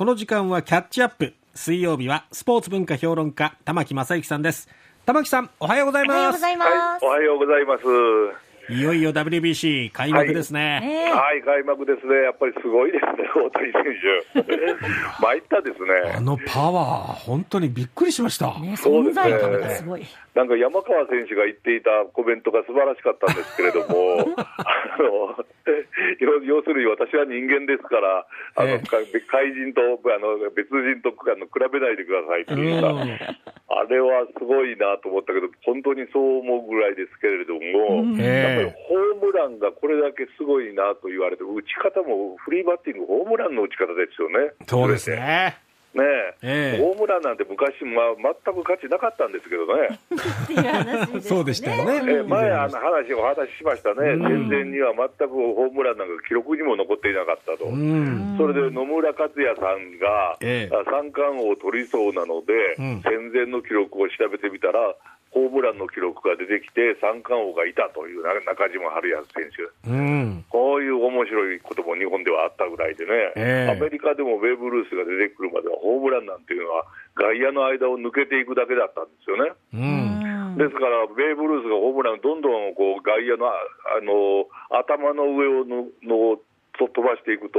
この時間はキャッチアップ。水曜日はスポーツ文化評論家玉木正之さんです。玉木さんおはようございます。おはようございます、はい、おはようございますいよいよ WBC 開幕ですね、はい、はい、開幕ですね、やっぱりすごいですね、大谷選手、参ったですね。あのパワー、本当にびっくりしました。ね、そうですね。すごい。なんか山川選手が言っていたコメントが素晴らしかったんですけれども、あの要するに私は人間ですから、あの、えー、怪人とあの別人とあの比べないでくださいっていうか、あれはすごいなと思ったけど、本当にそう思うぐらいですけれども、やっぱりホームランがこれだけすごいなと言われて、打ち方もフリーバッティング、ホームランの打ち方ですよね。そうですね。ねえ、ホームランなんて昔、まあ、全く価値なかったんですけどね。そうでしたよね。え前、あの話、お話ししましたね、戦前には全くホームランなんか記録にも残っていなかったと、それで野村克也さんが、三冠王を取りそうなので、戦前の記録を調べてみたら、ホームランの記録が出てきて、三冠王がいたという中島春康選手、うん、こういう面白いことも日本ではあったぐらいでね、えー、アメリカでもベーブ・ルースが出てくるまでは、ホームランなんていうのは、外野の間を抜けていくだけだったんですよね。うん、ですから、ベーブ・ルースがホームラン、どんどんこう外野のあの頭の上をののと飛ばしていくと、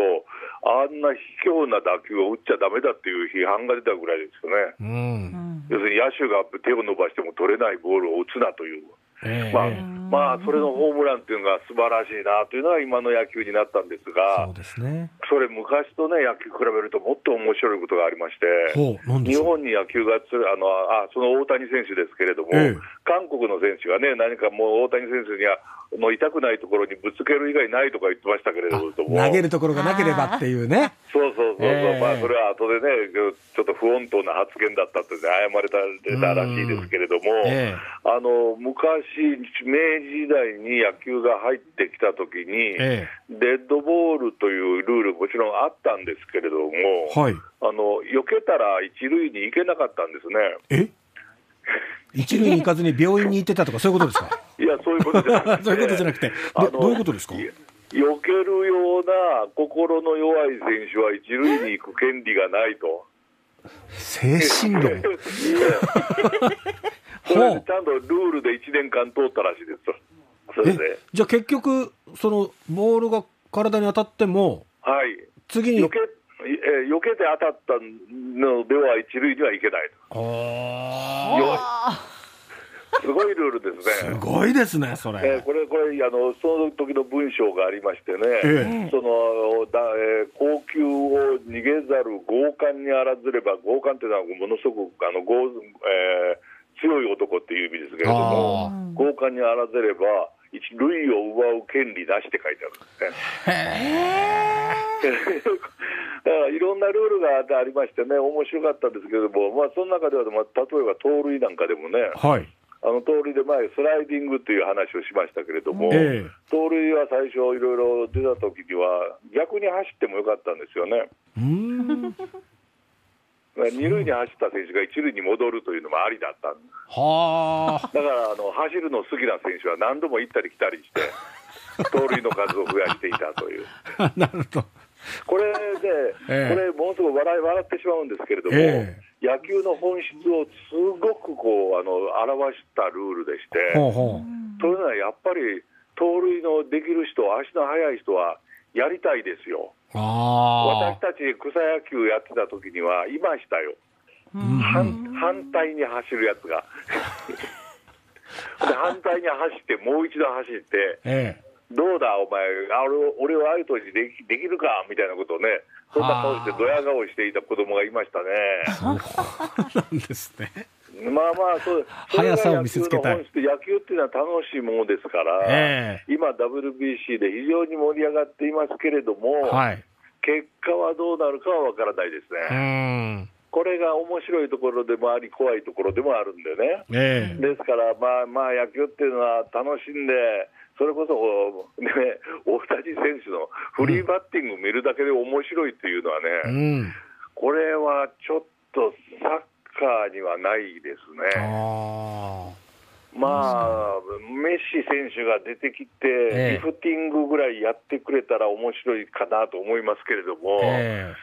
あんな卑怯な打球を打っちゃだめだっていう批判が出たぐらいですよね。うん、要するに野手が手を伸ばしても取れないボールを打つなという。えー、まあ、まあ、それのホームランっていうのが素晴らしいなというのが今の野球になったんですが、そうですね、それ、昔とね、野球比べるともっと面白いことがありまして、日本に野球がつあのあ、その大谷選手ですけれども、えー、韓国の選手がね、何かもう大谷選手には、の痛くないところにぶつける以外ないとか言ってましたけれども、投げるところがなければっていうね。そうそうそうそう、えー、まあ、それは後でね、ちょっと不穏当な発言だったって、ね、謝れたらしいですけれども、えー、あの昔、明治時代に野球が入ってきたときに、えー、デッドボールというルール、もちろんあったんですけれども、はい、あの避けたら一塁に行けなかったんですね。え？一塁に行かずに病院に行ってたとか、そういうことですか？いや、そういうことじゃなくて、そういうことじゃなくて、どういうことですか？避けるような心の弱い選手は一塁に行く権利がないと。精神論 それでちゃんとルールで1年間通ったらしいですそれで。じゃあ結局、そのボールが体に当たっても、はい、次に。避けえー、避けて当たったのでは一塁には行けないと。あすごいルールですね。すごいですね、それ。えー、これ、これ、あの、その時の文章がありましてね、えその、だえー、高級を逃げざる強姦にあらずれば、強姦っていうのはものすごく、あの、強、えー、強い男っていう意味ですけれども、強姦にあらぜれば、一類を奪う権利なしって書いてあるんですね。だからいろんなルールがありましてね、面白かったんですけれども、まあ、その中では、まあ、例えば盗塁なんかでもね、はい、あの盗塁で前、スライディングという話をしましたけれども、えー、盗塁は最初、いろいろ出た時には、逆に走ってもよかったんですよね。二塁に走った選手が一塁に戻るというのもありだったはだからあの走るの好きな選手は何度も行ったり来たりして、盗塁の数を増やしていたという。なるほど。これで、えこれ、ものすごく笑い笑ってしまうんですけれども、え野球の本質をすごくこうあの表したルールでして、ほうほう。というのはやっぱり、盗塁のできる人、足の速い人はやりたいですよ。私たち草野球やってた時にはいましたよ。反反対に走るやつが で反対に走って、もう一度走って、ええ、どうだ、お前、あ俺をアウトにできできるか？みたいなことをね、そんな顔して、ドヤ顔していた子供がいましたね。なんですね。まあまあそう、速さを見せつけたい。野球っていうのは楽しいものですから、えー、今、WBC で非常に盛り上がっていますけれども、はい、結果はどうなるかは分からないですね。これが面白いところでもあり、怖いところでもあるんでね、えー、ですから、まあまあ、野球っていうのは楽しんで、それこそ、ね、大谷選手のフリーバッティング見るだけで面白いっていうのはね、うん、これはちょっとサッカーにはないですね。まあ、メッシ選手が出てきて、リフティングぐらいやってくれたら面白いかなと思いますけれども、え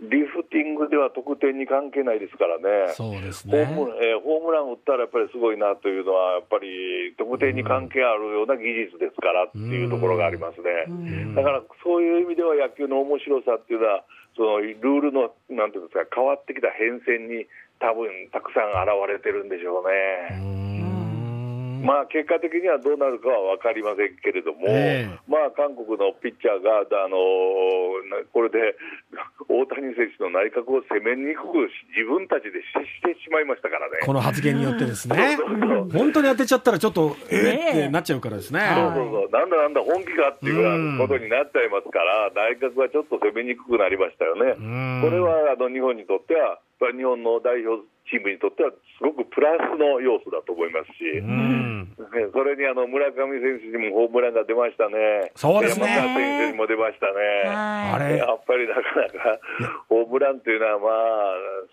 リフティングでは得点に関係ないですからね、そうですね。ホーム,、えー、ホームラン打ったらやっぱりすごいなというのは、やっぱり得点に関係あるような技術ですからっていうところがありますね。だからそういう意味では野球の面白さっていうのは、そのルールのなんていうんですか、変わってきた変遷に多分たくさん現れてるんでしょうね。まあ、結果的にはどうなるかは分かりませんけれども、えー、まあ、韓国のピッチャーが、あのこれで大谷選手の内角を攻めにくく自分たちでしてしまいましたからね。この発言によってですね、本当に当てちゃったら、ちょっと、えー、ってなっちゃうからですね。そうそうそう、なんだなんだ、本気かっていうことになっちゃいますから、内角はちょっと攻めにくくなりましたよね。これはあの日本にとっては、日本の代表チームにとっては、すごくプラスの要素だと思いますし、うん、それにあの村上選手にもホームランが出ましたね、そうですね。山川選手にも出ましたね、やっぱりなかなかホームランというのは、まあ、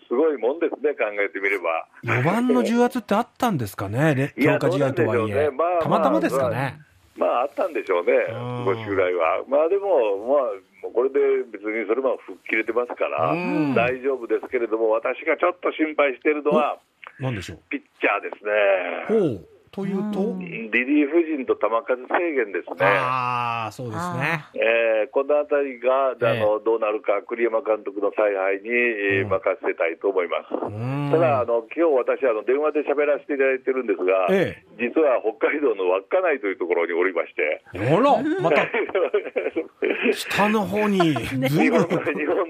すごいもんですね、考えてみれば。4番の重圧ってあったんですかね、強化試合とはいえ、ね。まあ、たまたまですかね。まあ、あったんでしょうね、少しぐらいは。まあでも、まあこれで別にそれも吹っ切れてますから、大丈夫ですけれども、私がちょっと心配しているのは、何でしょう。ピッチャーですね。というと？リリーフ陣と球数制限ですね。ああ、そうですね。えー、このあたりが、あの、どうなるか、栗山監督の采配に、えー、任せたいと思います。ただ、あの、今日私、あの、電話で喋らせていただいてるんですが、ええ、実は北海道の稚内というところにおりまして。あら、また、下の方に、日本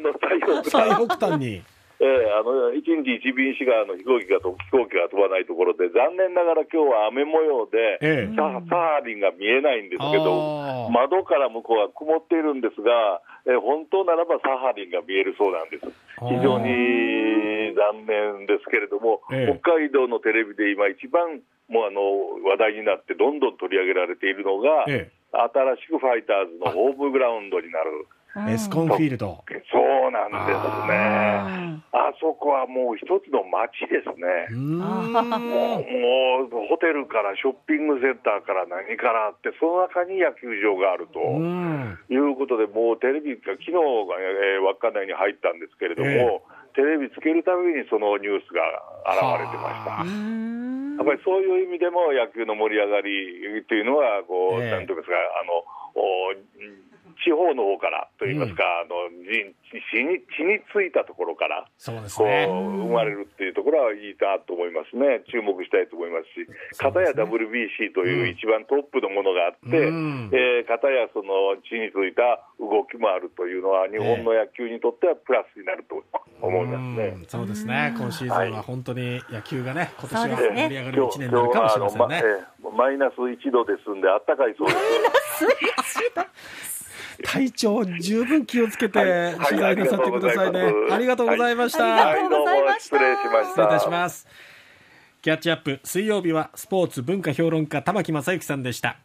の 最北端に。えー、あの1日1便しかあの飛行機が飛行機が飛ばないところで、残念ながら今日は雨模様で、ええ、サハリンが見えないんですけど、窓から向こうは曇っているんですが、えー、本当ならばサハリンが見えるそうなんです。非常に残念ですけれども、え、北海道のテレビで今、一番もうあの話題になって、どんどん取り上げられているのが、新しくファイターズのホームグラウンドになる。エスコンフィールド。そうなんですね。あそこはもう一つの街ですね。もう、もうホテルからショッピングセンターから何からあって、その中に野球場があるということで、もうテレビが昨日が、えー、稚内に入ったんですけれども、えー、テレビつけるたびにそのニュースが現れてました。やっぱりそういう意味でも野球の盛り上がりというのは、こう、えー、なんていうんですか、あの、地方の方からといいますか、うん、あの地に地についたところから、そうですね、生まれるっていうところはいいなと思いますね、注目したいと思いますし、かた、や WBC という一番トップのものがあって、うん、えー、かたやその地についた動きもあるというのは、日本の野球にとってはプラスになると思いますね、うそうですね、今シーズンは本当に野球がね、今年は盛り上がる1年になるかもしれませんね。マイナス1度ですんで、あったかいそうです。体調十分気をつけて取材なさってくださいね。ありがとうございました。ありがとうございました。失礼しました。失礼いたします。キャッチアップ水曜日はスポーツ文化評論家玉木正之さんでした。